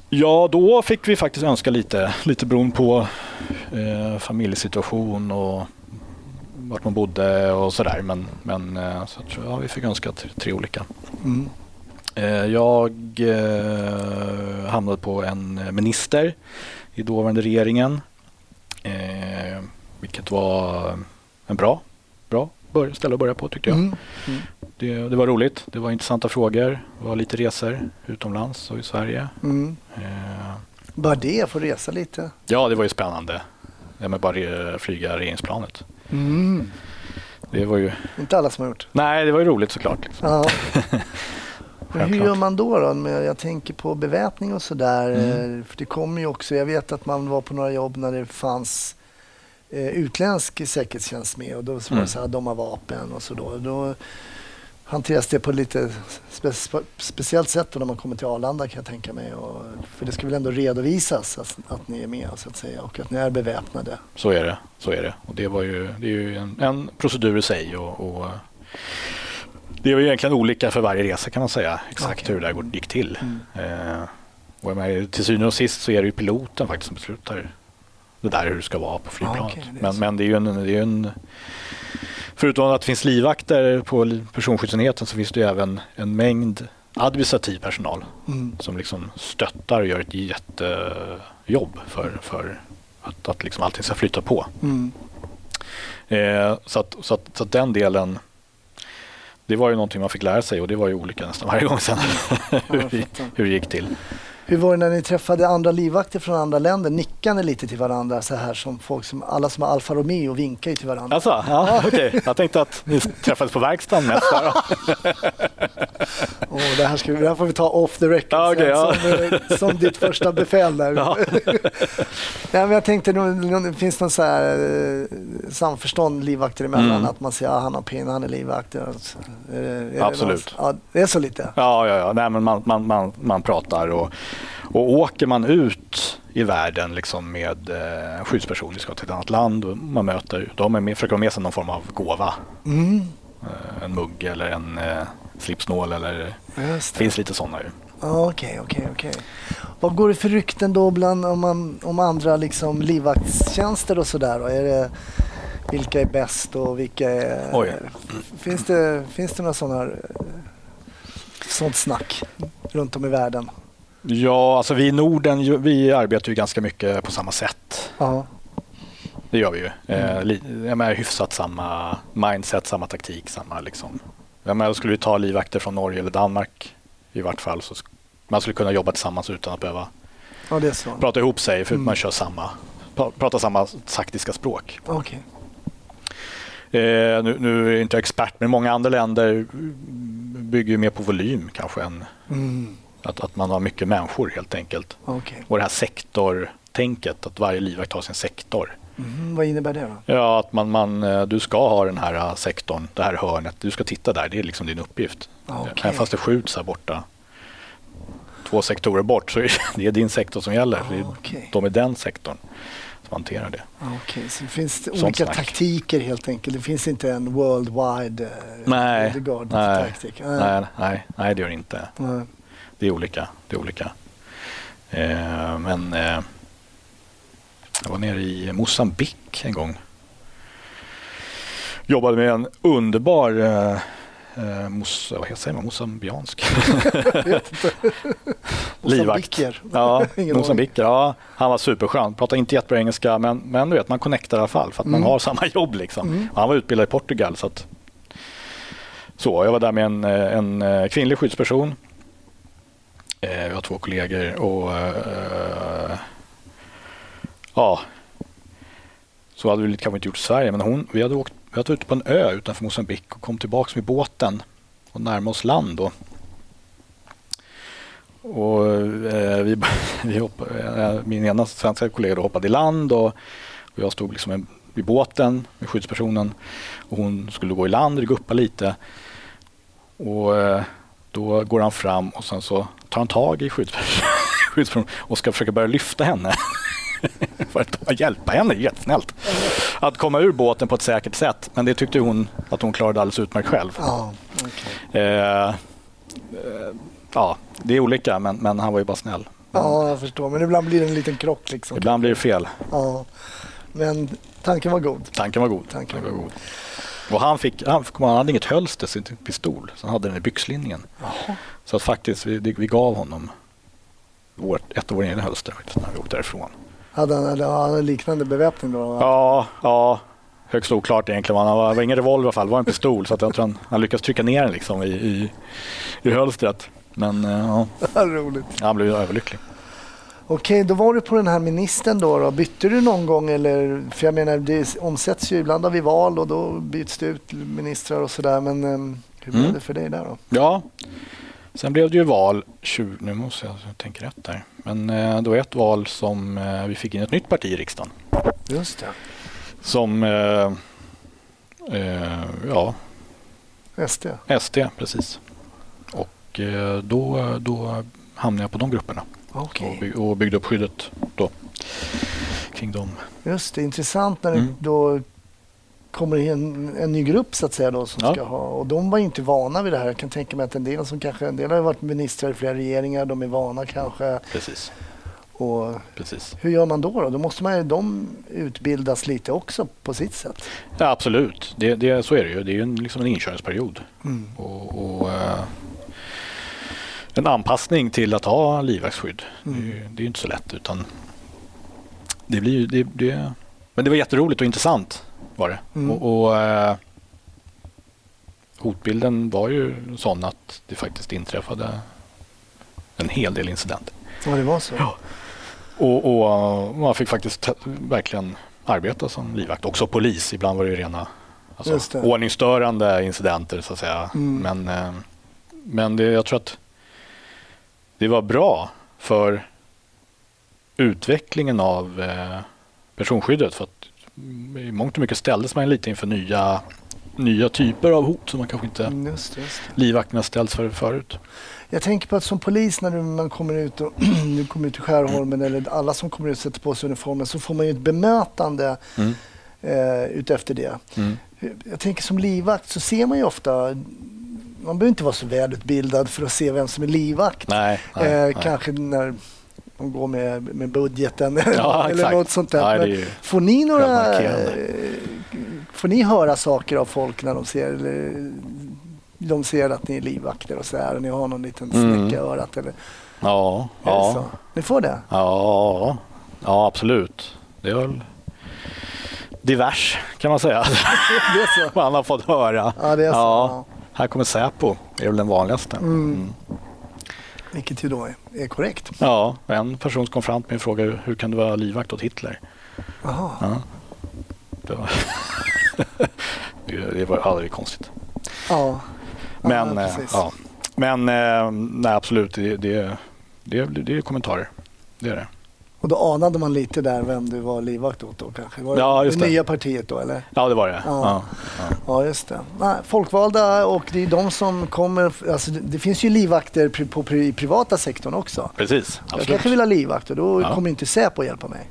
Ja, då fick vi faktiskt önska lite, lite beroende på eh, familjesituation och vart man bodde och sådär. Men, men eh, så jag tror, ja, vi fick önska tre, olika. Mm. Jag hamnade på en minister i dåvarande regeringen. Eh, vilket var en bra, bra bör, ställe att börja på tyckte jag. Mm. Mm. Det, det var roligt. Det var intressanta frågor. Det var lite resor utomlands och i Sverige. Mm. Eh, Bara det, få resa lite. Ja, det var ju spännande. Ja, men bara re- flyga regeringsplanet. Mm. Det var ju... Inte alla som har gjort. Nej, det var ju roligt såklart. Liksom. Ja. Men hur gör man då? då? Jag tänker på beväpning och sådär. Mm. eh, För det kommer ju också, jag vet att man var på några jobb när det fanns eh, utländsk säkerhetstjänst med och då var Mm. det så här, de har vapen och så då. då hanteras det på lite spe, spe, speciellt sätt då när man kommer till Arlanda kan jag tänka mig. Och, för det ska väl ändå redovisas att, att ni är med så att säga och att ni är beväpnade. Så är det. Så är det. Och det, var ju, det är ju en, en procedur i sig. Och, och det var ju egentligen olika för varje resa kan man säga. Exakt Okej. hur det går- gick till. Mm. Eh, och menar, till syvende och sist så är det ju piloten faktiskt som beslutar det där hur det ska vara på flygplanet. okej, det är men, men det är ju en, det är en Förutom att det finns livvakter på personskyddsenheten så finns det ju även en mängd administrativ personal Mm. som liksom stöttar och gör ett jättejobb för, för att, att liksom allting ska flytta på. Mm. Eh, så, att, så, att, så att den delen, det var ju någonting man fick lära sig och det var ju olika nästan varje gång sen hur, hur det gick till. Hur var det när ni träffade andra livvakter från andra länder? Nickade ni lite till varandra så här som folk som alla som har Alfa Romeo vinkar ju till varandra? Alltså, ja, okej. Jag tänkte att ni träffades på verkstaden mest. Åh, det, här ska, vi- det här får vi ta off the record okej, sen, ja. som, eh, som ditt första befäl där. Ja. Nej, men jag tänkte, nog- finns det någon så här, eh, samförstånd livvakter emellan? Mm. Att man säger att han har pin, han är livvakt. Det- det Absolut. någon- Ja, det är så lite? Ja, ja, ja. Nej, men man, man, man, man pratar och, och åker man ut i världen liksom med eh, en skyddsperson, vi ska till ett annat land och man möter, har man med, försöker ha med sig någon form av gåva. Mm, Eh, en mugg eller en eh, slipsnål eller det finns lite sådana ju. Okej, okej, okej. Vad går det för rykten då bland om, man, om andra liksom livvaktstjänster och sådär? Är det, vilka är bäst och vilka är... Oj. Finns det, finns det några sådana eh, sånt snack runt om i världen? Ja, alltså vi i Norden, vi arbetar ju ganska mycket på samma sätt. Ja. Det gör vi ju. Li, jag menar, hyfsat samma mindset, samma taktik, samma liksom. Jag menar, skulle vi ta livvakter från Norge eller Danmark i vart fall så man skulle kunna jobba tillsammans utan att behöva ja, det är så. prata ihop sig för Mm. man kör samma, pra- pratar samma taktiska språk. Okej. Eh, nu, nu är jag inte expert, men många andra länder bygger ju mer på volym kanske än Mm. Att, att man har mycket människor helt enkelt. Okej. Och det här sektortänket, att varje livvakt har sin sektor. Mm, vad innebär det då? Ja, att man, man, eh, du ska ha den här eh, sektorn, det här hörnet. Du ska titta där, det är liksom din uppgift. Okej. Även fast det skjuts här borta, två sektorer bort, så är det är din sektor som gäller. Är Okej. De är den sektorn som hanterar det. Okej, så det finns Sånt olika snack. taktiker helt enkelt. Det finns inte en worldwide eh, Nej, nej, taktik. nej, nej, nej, det gör det inte. Nej. Det är olika. Det är olika. Eh, men eh, Jag var nere i Mosambik en gång. Jobbade med en underbar eh, eh, mos, vad säger man, mosambiansk livvakt. Ja, mosambiker. Ja, han var superskön. Pratade inte jättebra engelska men, men du vet, man connectar i alla fall för att Mm. man har samma jobb. Liksom. Han var utbildad i Portugal. Så, att, så Jag var där med en, eh, en eh, kvinnlig skyddsperson. Jag Vi har två kollegor och eh, ja, så hade vi kanske inte gjort i Sverige, men hon, vi hade åkt vi hade varit ute på en ö utanför Mosambik och kom tillbaka med båten och närmade oss land. Då. Och, eh, vi, vi hoppade, eh, min ena svenska kollega då hoppade i land och, och jag stod liksom en- vid båten med skyddspersonen och hon skulle gå i land och guppa lite. Och eh, då går han fram och sen så tar han tag i skyddspersonen och ska försöka börja lyfta henne. För att hjälpa henne, jättesnällt. Att komma ur båten på ett säkert sätt. Men det tyckte hon att hon klarade alldeles utmärkt själv. Ja, okej. Eh, eh, ja, det är olika men, men han var ju bara snäll. ja, jag förstår. Men ibland blir det en liten krock. Liksom. Ibland blir det fel. Ja. Men tanken var god. Tanken var god. Tanken var god. Och han, fick, han, han hade inget hölster sin pistol, så han hade den i byxlinningen. Jaha. Så att faktiskt, vi, vi gav honom vårt, ett av våra egna hölster faktiskt, när vi åkte därifrån. Hade han, hade han liknande beväpning då? Ja, ja. Högst oklart egentligen. Han var, var ingen revolver i alla fall, det var en pistol. Så att jag tror han, han lyckades trycka ner den liksom i, i, i hölstret. Men eh, ja, Roligt. han blev överlycklig. Okej, då var du på den här ministern då, då. Bytte du någon gång eller? För jag menar, det omsätts ju ibland har vi val och då byts det ut ministrar och sådär. Men ehm, hur blev Mm. det för dig där då? Ja, sen blev det ju val 20, nu måste jag tänka rätt där. Men eh, det var ett val som eh, vi fick in ett nytt parti i riksdagen. Just det. Som, eh, eh, ja, SD. SD precis. Och eh, då, då hamnade jag på de grupperna Okej. och, by- och byggde upp skyddet då kring dem. Just det, intressant när det Mm. då kommer in en ny grupp så att säga då som Ja. ska ha och de var inte vana vid det här. Jag kan tänka mig att en del som kanske, en del har varit ministrar i flera regeringar, de är vana kanske. Precis, Och precis. hur gör man då? Då, då måste man de utbildas lite också på sitt sätt. Ja, absolut, det, det, så är det ju. Det är ju en, liksom en inkörningsperiod. Mm. och, och eh, en anpassning till att ha livvaktsskydd. Det, är ju- det är ju inte så lätt utan det blir det, det, men det var jätteroligt och intressant var det. Mm. Och, och eh, hotbilden var ju sån att det faktiskt inträffade en hel del incidenter. Ja, det var så. Ja. Och, och eh, man fick faktiskt verkligen arbeta som livvakt. Också polis. Ibland var det ju rena alltså, det. ordningsstörande incidenter så att säga. Mm. Men, eh, men det, jag tror att det var bra för utvecklingen av eh, personskyddet. För att i mångt och mycket ställdes man lite inför nya, nya typer av hot som man kanske inte Mm, Just just livvakterna ställts för förut. Jag tänker på att som polis när man kommer ut och du kommer ut i Skärholmen eller alla som kommer ut sätter på sig uniformen så får man ju ett bemötande Mm. eh, utefter det. Mm. Jag tänker som livvakt så ser man ju ofta, man behöver inte vara så välutbildad för att se vem som är livvakt. Nej, nej, eh, nej. Kanske när de går med, med budgeten Ja, eller exakt. något sånt där. Men ju får ni några, eh, får ni höra saker av folk när de ser, eller, de ser att ni är livvakter och så här och ni har någon liten Mm. snäcka i örat eller Ja, ja. så? Ni får det? Ja, ja absolut. Det är väl divers kan man säga. det är så? Man har fått höra. Ja, det är så. Ja, här kommer Säpo, är väl den vanligaste. Mm. Vilket ju då är, är korrekt. Ja, en person kom fram till mig och frågade hur kan du vara livvakt åt Hitler? Jaha. Ja. Det var, det det var aldrig konstigt. Ja. Men, ja, eh, ja. Men eh, nej, absolut, det, det, det, det är kommentarer. Det är det. Och då anade man lite där vem du var livvakt åt då kanske? Var Ja, det just det det. nya partiet då eller? Ja, det var det. Ja. Ja. Ja. Ja, just det. Nej, folkvalda och det är de som kommer... Alltså, det, finns ju livvakter pri, på, pri, i privata sektorn också. Precis, Jag absolut. kanske vill ha livvakt och då Ja. kommer inte Säpo hjälpa mig.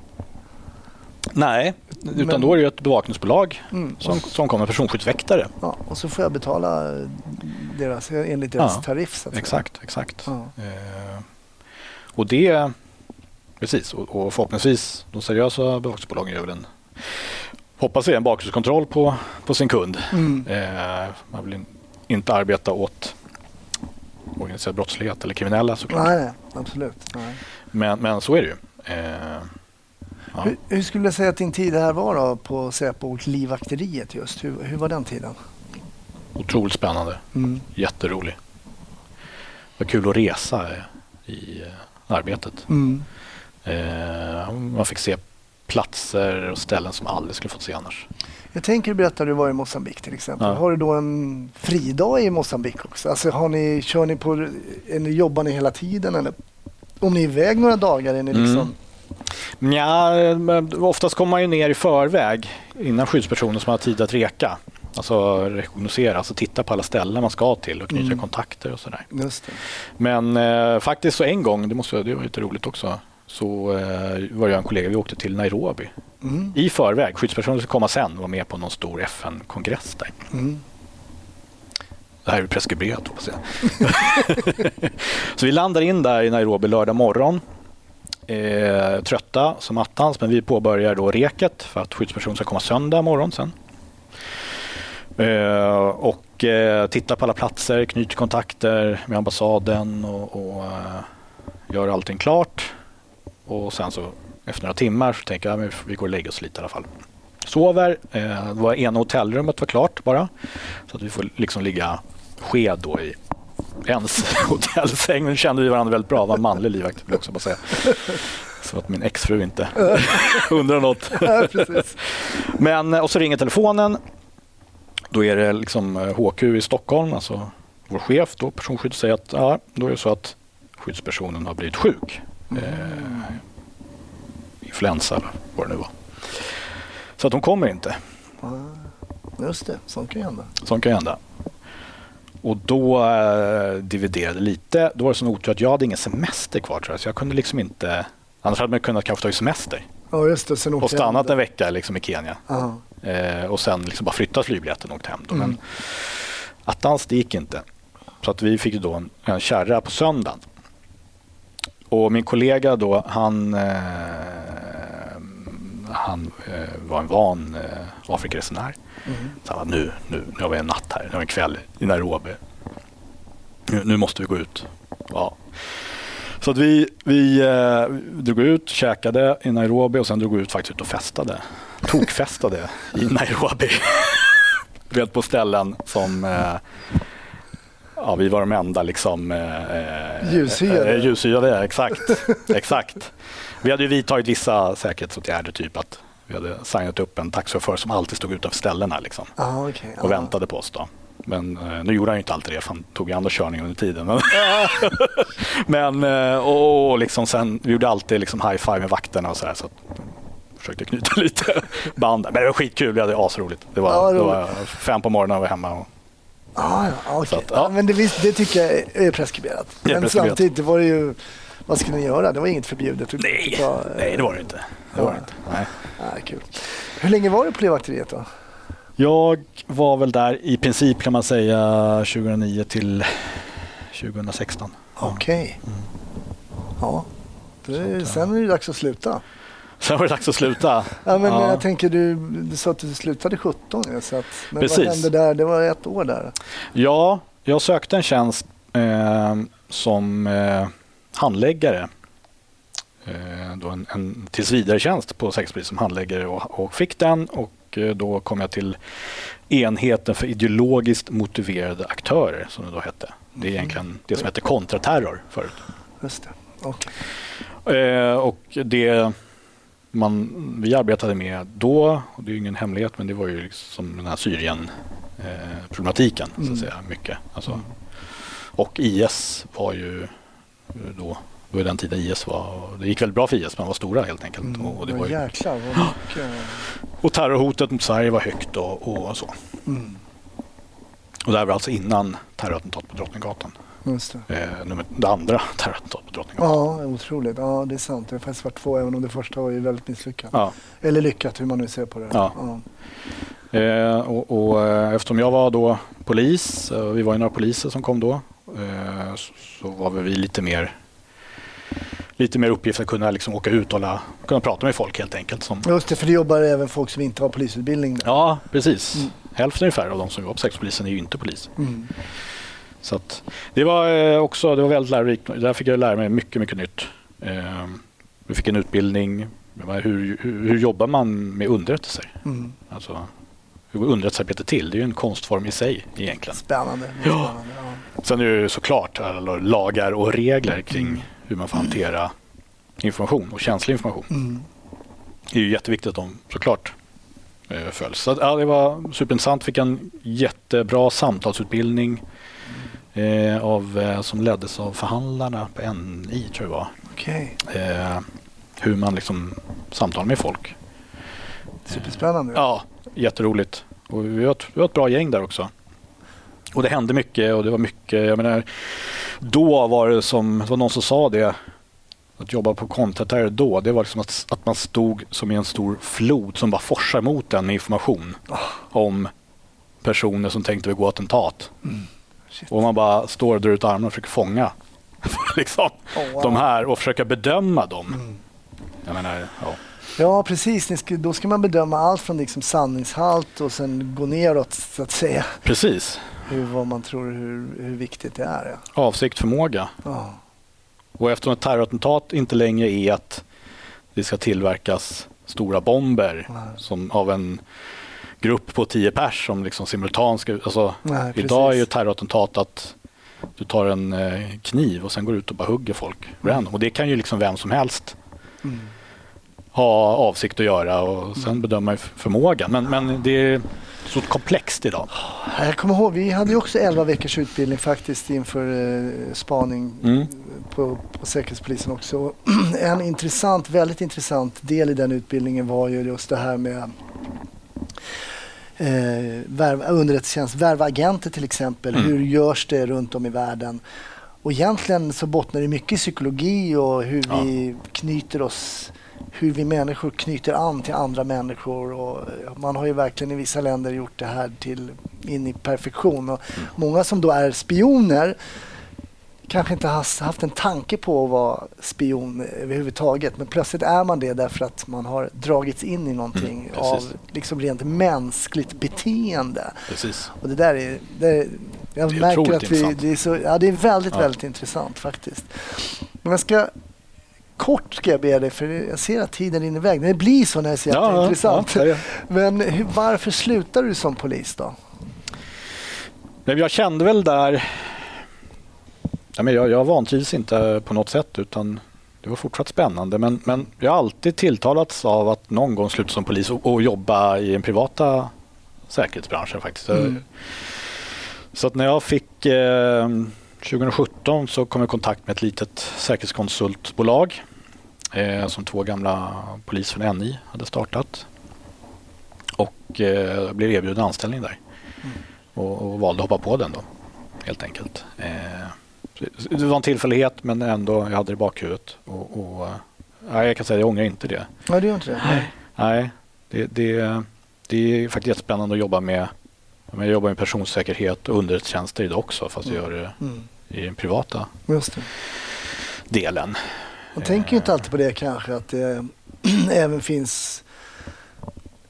Nej, utan Men- då är det ju ett bevakningsbolag Mm. som, som kommer personskyddsväktare. Ja, och så får jag betala deras, enligt deras Ja, tariff. Att säga. Exakt, exakt. Ja. Eh, och det, Precis, och, och förhoppningsvis de seriösa bevakningsbolagen gör väl en hoppas vi en bakgrundskontroll på, på sin kund. Mm. Eh, man vill in, inte arbeta åt organiserad brottslighet eller kriminella såklart. Nej, nej, absolut. Nej. Men, men så är det ju. Eh, ja. Hur, hur skulle du säga att din tid här var då på Säpo och livvakteriet just? Hur, hur var den tiden? Otroligt spännande. Mm. Jätterolig. Det var kul att resa i eh, arbetet. Mm. Eh, man fick se platser och ställen som aldrig skulle fått se annars. Jag tänker berätta du var i Mosambik till exempel. Ja. Har du då en fridag i Mosambik också? Alltså har ni, kör ni på, eller jobbar ni hela tiden eller om ni är iväg några dagar är ni Mm. liksom... Ja, men oftast kommer man ju ner i förväg innan skyddspersonen som har tid att reka. Alltså rekognosera, alltså titta på alla ställen man ska till och knyta Mm. kontakter och sådär. Men eh, faktiskt så en gång, det, måste, det var lite roligt också, så eh, var jag en kollega, vi åkte till Nairobi Mm. i förväg. Skyddspersonen skulle komma sen och vara med på någon stor FN-kongress där. Mm. Det här är preskriberat hoppas jag. så vi landar in där i Nairobi lördag morgon. Eh, trötta som attans men vi påbörjar då reket för att skyddspersonen ska komma söndag morgon sen. Eh, och eh, titta på alla platser, knyter kontakter med ambassaden och, och eh, gör allting klart. Och sen så efter några timmar så tänker jag att vi går och lägger oss lite i alla fall. Sover, eh, det var ena hotellrummet var klart bara. Så att vi får liksom ligga sked då i ens hotellsäng. Nu kände vi varandra väldigt bra. Var en manlig livvakt vill också bara säga. Så att min exfru inte undrar något. Men, och så ringer telefonen. Då är det liksom eh, HQ i Stockholm, alltså vår chef, då, personskydd, säger att ja, då är det så att skyddspersonen har blivit sjuk. Eh, influensa eller vad det nu var. Så att hon kommer inte. Just det, sånt kan ju hända. Sånt kan hända. Och då eh, dividerade lite. Då var det sån otur att jag hade ingen semester kvar tror jag. Så jag kunde liksom inte... Annars hade man kunnat kanske ta semester Ja, just det. Sen och stannat en vecka liksom i Kenya. Eh, och sen liksom bara flyttat flygbiljetten och åkt hem. Då. Mm. Men attans, det gick inte. Så att vi fick då en, en kärra på söndagen. Och min kollega då, han, eh, han eh, var en van eh, Afrikaresenär. Mm. Så han nu, nu, nu har vi en natt här, nu har vi en kväll i Nairobi. Nu, nu måste vi gå ut. Ja. Så att vi, vi eh, drog ut, käkade i Nairobi och sen drog vi ut faktiskt ut och festade. Tokfestade i Nairobi. Vet på ställen som eh, Ja, vi var de enda liksom eh, Ljushyade. Eh, ljushyade, exakt. exakt. Vi hade ju vidtagit vissa säkerhetsåtgärder, typ att vi hade signat upp en taxichaufför som alltid stod utanför ställena liksom, Ja, okej. och ja. väntade på oss. Då. Men eh, nu gjorde han ju inte alltid det, för han tog ju andra körningar under tiden. Men, eh, och, och liksom sen, vi gjorde alltid liksom high five med vakterna och så här, så försökte knyta lite band. Men det var skitkul, vi hade asroligt. Det var, Ja, det var fem på morgonen och var hemma. Och, Ja, ja. Så att, ja. ja. men det, visst, det tycker jag är- preskriberat. Det är men preskriberat. samtidigt det var det ju, vad skulle ni göra? Det var inget förbjudet. nej, Det var, nej, det var det inte. Det var det inte. Nej. Ja, kul. Hur länge var du på livvakteriet då? Jag var väl där i princip kan man säga 2009 till 2016. Ja. Okej. Ja. Det, Så att, sen är det dags att sluta. Sen var det dags att sluta. Ja, men Ja. jag tänker du, du sa att du slutade 17 ju, så att, men Precis. vad hände där? Det var ett år där. Ja, jag sökte en tjänst eh, som eh, handläggare. Eh, då en, en tillsvidaretjänst på Säkerhetspolisen som handläggare och, och fick den och eh, då kom jag till enheten för ideologiskt motiverade aktörer som det då hette. Det är egentligen det som hette kontraterror förut. Just det. Okej. Eh, och det man, vi arbetade med då, och det är ju ingen hemlighet, men det var ju liksom den här Syrien-problematiken. så att säga, mycket. Alltså, och IS var ju då, det var den tiden IS var, det gick väldigt bra för IS, de var stora helt enkelt. Mm. Och, det var ju, Jäklar mycket. och terrorhotet mot Sverige var högt och, och så. Mm. Och det här var alltså innan terrorattentatet på Drottninggatan. Just det. Eh, nummer, det andra Drottninggatan. Ja, otroligt. Ja, det är sant. Det har faktiskt varit två, även om det första var ju väldigt misslyckat. Ja. Eller lyckat, hur man nu ser på det. Ja. Eh, och, och, eh, eftersom jag var då polis, eh, vi var ju några poliser som kom då, eh, så, var vi lite mer lite mer uppgift att kunna liksom åka ut och kunna prata med folk helt enkelt. Som, Just det, för det jobbar även folk som inte har polisutbildning. Där. ja, precis. Hälften ungefär av de som jobbar på Säkerhetspolisen är ju inte polis. Mm. Så att, det var eh, också det var väldigt lärorikt. Där fick jag lära mig mycket, mycket nytt. Eh, vi fick en utbildning. Hur, hur, hur jobbar man med underrättelser? Mm. Alltså, hur går underrättelsearbete till? Det är ju en konstform i sig egentligen. Spännande. Ja. spännande ja. Sen är det ju såklart alla lagar och regler kring hur man får hantera information och känslig information. Mm. Det är ju jätteviktigt att de såklart eh, följs. Så att, ja, det var superintressant. Fick en jättebra samtalsutbildning eh, av, eh, som leddes av förhandlarna på NI tror jag det var. Okej, Eh, hur man liksom samtalar med folk. superspännande. Ja, jätteroligt. Och vi var, ett, vi var ett bra gäng där också. Och det hände mycket och det var mycket, jag menar, då var det som, det var någon som sa det, att jobba på kontraterror då, det var liksom att, att man stod som i en stor flod som bara forsar mot en med information om personer som tänkte begå attentat. Shit. Och man bara står och drar ut armarna och försöker fånga liksom, Oh, wow. de här och försöka bedöma dem. Jag menar, ja. Ja, precis. Då ska man bedöma allt från liksom sanningshalt och sen gå neråt så att säga. Precis. Hur, vad man tror hur, hur viktigt det är. Ja. Avsikt, förmåga. Ja. Och eftersom ett terrorattentat inte längre är att det ska tillverkas stora bomber som av en grupp på tio pers som liksom simultant ska... Alltså, Nej, idag är ju terrorattentat att du tar en eh, kniv och sen går ut och bara hugger folk random. Och det kan ju liksom vem som helst Mm. ha avsikt att göra och sen bedöma man ju förmågan. Men, men det är så komplext idag. Jag kommer ihåg, vi hade ju också 11 veckors utbildning faktiskt inför eh, spaning Mm. på, på Säkerhetspolisen också. Och En intressant, väldigt intressant del i den utbildningen var ju just det här med eh, underrättelsetjänst, värva agenter till exempel. Mm. Hur görs det runt om i världen? Och egentligen så bottnar det mycket i psykologi och hur Ja. vi knyter oss hur vi människor knyter an till andra människor. Och man har ju verkligen i vissa länder gjort det här till in i perfektion. Och Många som då är spioner kanske inte har haft en tanke på att vara spion överhuvudtaget. Men plötsligt är man det därför att man har dragits in i någonting Mm, av liksom rent mänskligt beteende. Precis. Och det där är... Det är jag Det är märker att vi, intressant. det är så, ja, det är väldigt, Ja. väldigt intressant faktiskt. Men jag ska kort ska jag be dig, för jag ser att tiden rinner iväg. Det blir så när det är så jätteintressant. Ja, ja, Men hur, varför slutar du som polis då? Jag kände väl där... Ja, men jag, jag vantrivs inte på något sätt utan det var fortsatt spännande. Men, men jag har alltid tilltalats av att någon gång sluta som polis och, och jobba i den privata säkerhetsbranschen faktiskt. Mm. Så att när jag fick eh, 2017 så kom jag i kontakt med ett litet säkerhetskonsultbolag eh, som två gamla poliser från NI hade startat. Och eh, blev erbjuden anställning där och, och valde att hoppa på den då helt enkelt. Eh, det var en tillfällighet men ändå, jag hade det i bakhuvudet. Och, och, eh, ja, jag kan säga att jag ångrar inte det. Ja, du gör inte det? Nej. Nej, det, det, det är faktiskt jättespännande att jobba med jag jobbar med personsäkerhet och underrättelsetjänster idag också fast jag gör det Mm. i den privata delen. Man tänker ju inte alltid på det kanske att det även finns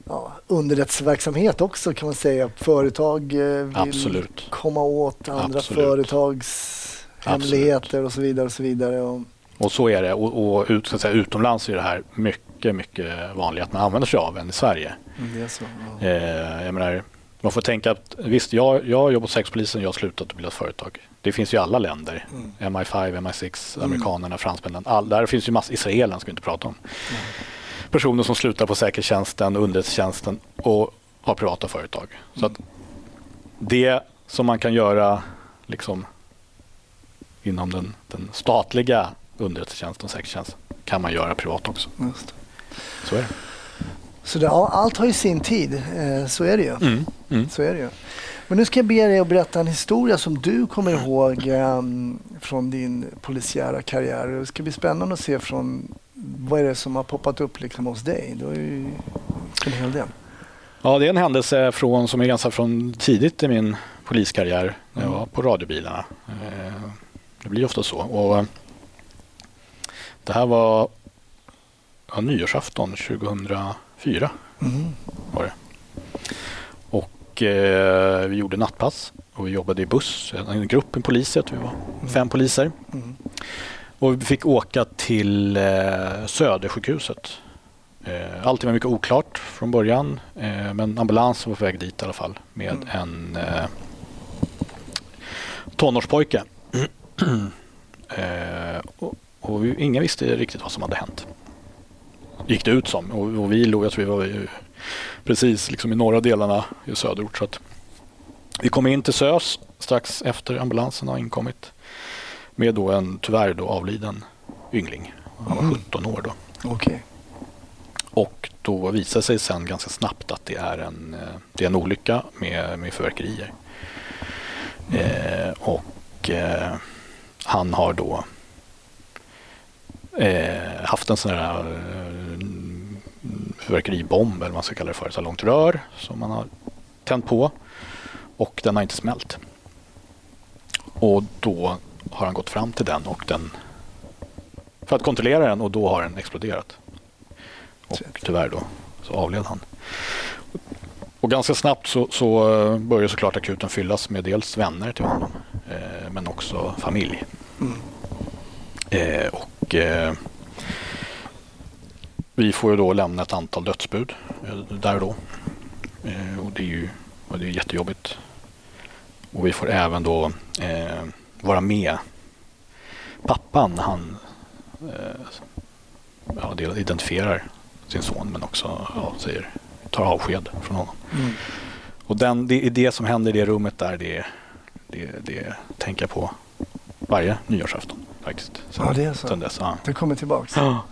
ja, underrättelseverksamhet också kan man säga. Företag eh, vill Absolut. komma åt andra Absolut. företags hemligheter och så vidare. Och så vidare. Och, Och så är det. Och, och ut, så att säga, utomlands är det här mycket, mycket vanligt att man använder sig av än i Sverige. mm, det är så. Ja. Eh, jag menar, man får tänka att visst, jag, jag har jobbat på sexpolisen, jag har slutat och bildat företag. Det finns ju i alla länder. Mm. MI5, MI6, amerikanerna, fransmännen. All, där finns ju massor, israelerna ska vi inte prata om. Personer som slutar på säkerhetstjänsten, underrättelsetjänsten och har privata företag. Så att det som man kan göra liksom inom den, den statliga underrättelsetjänsten och säkerhetstjänsten kan man göra privat också. Så är det. Så det, allt har ju sin tid, eh, så är det ju. Mm. Mm. Så är det ju. Men nu ska jag be dig att berätta en historia som du kommer ihåg ehm, från din polisiära karriär. Det ska bli spännande att se från vad är det som har poppat upp liksom hos dig. Du har ju en hel del. Ja, det är en händelse från, som är ganska från tidigt i min poliskarriär när jag var på radiobilarna. Det blir ofta så. Och, eh, Det här var ja, nyårsafton 2004 Mm. var det. Och eh, vi gjorde nattpass och vi jobbade i buss, en grupp, en polis, jag tror vi var fem poliser. Mm. Och vi fick åka till eh, Södersjukhuset. Eh, allting var mycket oklart från början eh, men ambulans var på väg dit i alla fall med Mm. en eh, tonårspojke. Eh, och, och vi, ingen visste riktigt vad som hade hänt. Gick det ut som. Och, och vi låg, jag tror vi var ju precis liksom i norra delarna i söderort. Så vi kom in till SÖS strax efter ambulansen har inkommit med då en tyvärr då avliden yngling. Han var Mm. 17 år då. Okej. Och då det sig sen ganska snabbt att det är en, eh, det är en olycka med, med fyrverkerier. Eh, och eh, han har då eh, haft en sån här eh, fyrverkeribomb eller vad man ska kalla det för, så långt rör som man har tänt på och den har inte smält. Och då har han gått fram till den och den för att kontrollera den och då har den exploderat. Och tyvärr då så avled han. Och ganska snabbt så, så eh, började såklart akuten fyllas med dels vänner till honom eh, men också familj. Eh, och eh, vi får ju då lämna ett antal dödsbud eh, där och då. Eh, och det är ju och det är jättejobbigt. Och vi får även då eh, vara med pappan han eh, ja, identifierar sin son men också ja, säger, tar avsked från honom. Mm. Och den, det det som händer i det rummet där. Det, det, det tänker jag på varje nyårsafton faktiskt. Sen, Ja, det är så. Sen dess, ja. Det kommer tillbaks. Ja.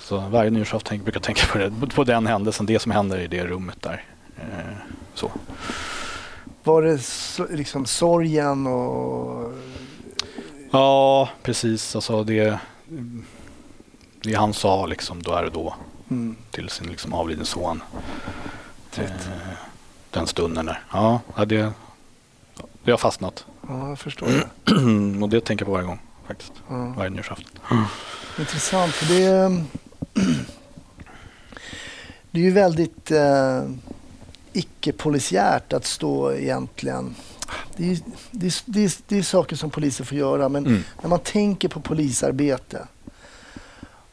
Så varje nyårsafton brukar jag tänka på, det, på den händelsen, det som händer i det rummet där. Eh, så. Var det så, liksom sorgen och... Ja, precis. Alltså det, det han sa liksom, då är det då Mm. till sin liksom avlidne son. Eh, den stunden där. Ja, det, det har fastnat. Ja, jag förstår det. och det tänker jag på varje gång faktiskt. Ja. Varje nyårsafton. Intressant, för det är, det är ju väldigt eh, icke-polisiärt att stå egentligen. Det är, det, är, det, är, det är saker som poliser får göra, men Mm. när man tänker på polisarbete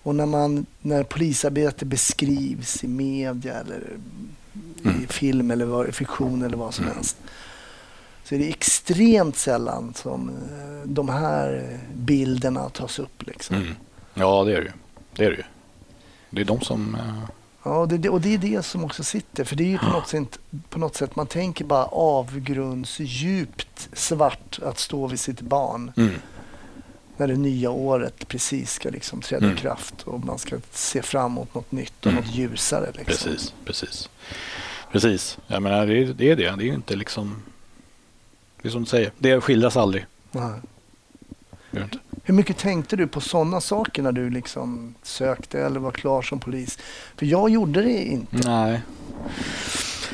och när, man, när polisarbete beskrivs i media eller i Mm. film eller vad, fiktion eller vad som Mm. helst så är det extremt sällan som eh, de här bilderna tas upp. Liksom. Mm. Ja, det är det ju. Det är det ju. Det är de som... eh, Ja, och det, och det är det som också sitter. För det är ju på något, sätt, på något sätt, man tänker bara avgrundsdjupt svart att stå vid sitt barn Mm. när det nya året precis ska liksom träda Mm. i kraft och man ska se fram emot något nytt och Mm. något ljusare. Liksom. Precis, precis. Precis. Jag menar, det är det. Är det. det är ju inte liksom... Det är som du säger, det skildras aldrig. Nej. Hur mycket tänkte du på sådana saker när du liksom sökte eller var klar som polis? För jag gjorde det inte. Nej.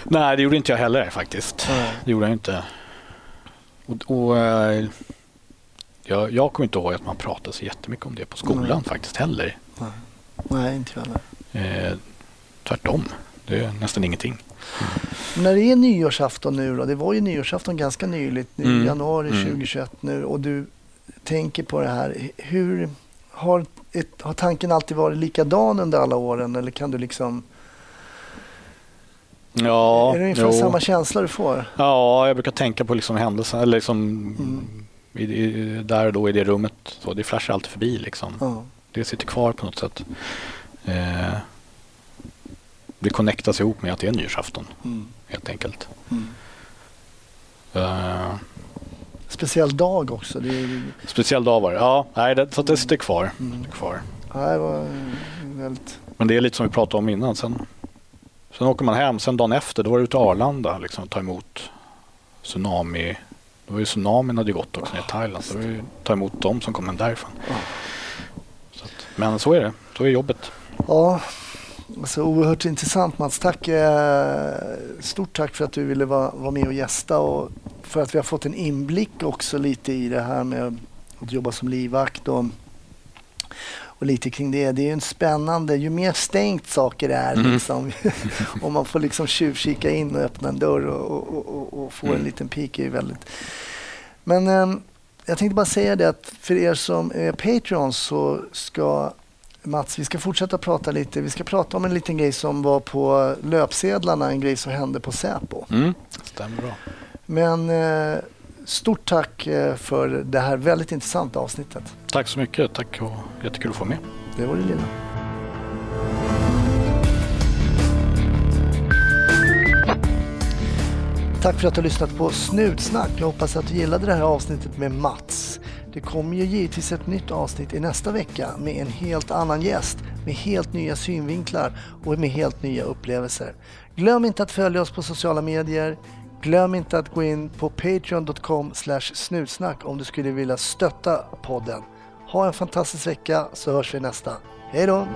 Nej, det gjorde inte jag heller faktiskt. Nej. Det gjorde jag inte. Och, och, eh, jag, jag kommer inte ihåg att man pratade så jättemycket om det på skolan Nej. faktiskt heller. Nej. Nej, inte jag heller. Eh, tvärtom. Det är nästan ingenting. När det är nyårsafton nu då, det var ju nyårsafton ganska nyligt, nu Mm. januari Mm. 2021 nu och du tänker på det här. Hur har, ett, har tanken alltid varit likadan under alla åren eller kan du liksom, Ja, är det ungefär jo. samma känsla du får? Ja, jag brukar tänka på liksom händelsen, eller liksom Mm. i, i, där och då i det rummet. Så det flashar alltid förbi liksom. Ja. Det sitter kvar på något sätt. Eh, det connectas ihop med att det är nyårsafton Mm. helt enkelt. Mm. Eh, Speciell dag också. Det, är, speciell dag var det. Ja, nej, det, så det sitter kvar. Mm. sitter kvar. ja, det var väldigt... Men det är lite som vi pratade om innan. Sen, sen åker man hem, sen dagen efter då var det ute i Arlanda liksom, ta emot tsunami. Det var ju tsunamin hade gått också ner i Thailand. Så det var ju ta emot dem som kom hem därifrån. Ja. Så att, men så är det. Så är jobbet. Ja, alltså oerhört intressant Mats. Tack, eh, stort tack för att du ville vara, vara med och gästa och för att vi har fått en inblick också lite i det här med att jobba som livvakt och, och lite kring det. Det är ju en spännande, ju mer stängt saker är Mm. liksom, om man får liksom tjuvkika in och öppna en dörr och, och, och, och få Mm. en liten peek är ju väldigt... Men ehm, jag tänkte bara säga det att för er som är Patreons så ska Mats, vi ska fortsätta prata lite. Vi ska prata om en liten grej som var på löpsedlarna, en grej som hände på Säpo. Mm. Stämmer bra. Men eh, stort tack eh, för det här väldigt intressanta avsnittet. Tack så mycket. Tack och jättekul att få med. Det var det lilla. Tack för att du har lyssnat på Snutsnack. Jag hoppas att du gillade det här avsnittet med Mats. Det kommer ju givetvis ett nytt avsnitt i nästa vecka med en helt annan gäst, med helt nya synvinklar och med helt nya upplevelser. Glöm inte att följa oss på sociala medier. Glöm inte att gå in på patreon.com snutsnack om du skulle vilja stötta podden. Ha en fantastisk vecka så hörs vi nästa. Hej då!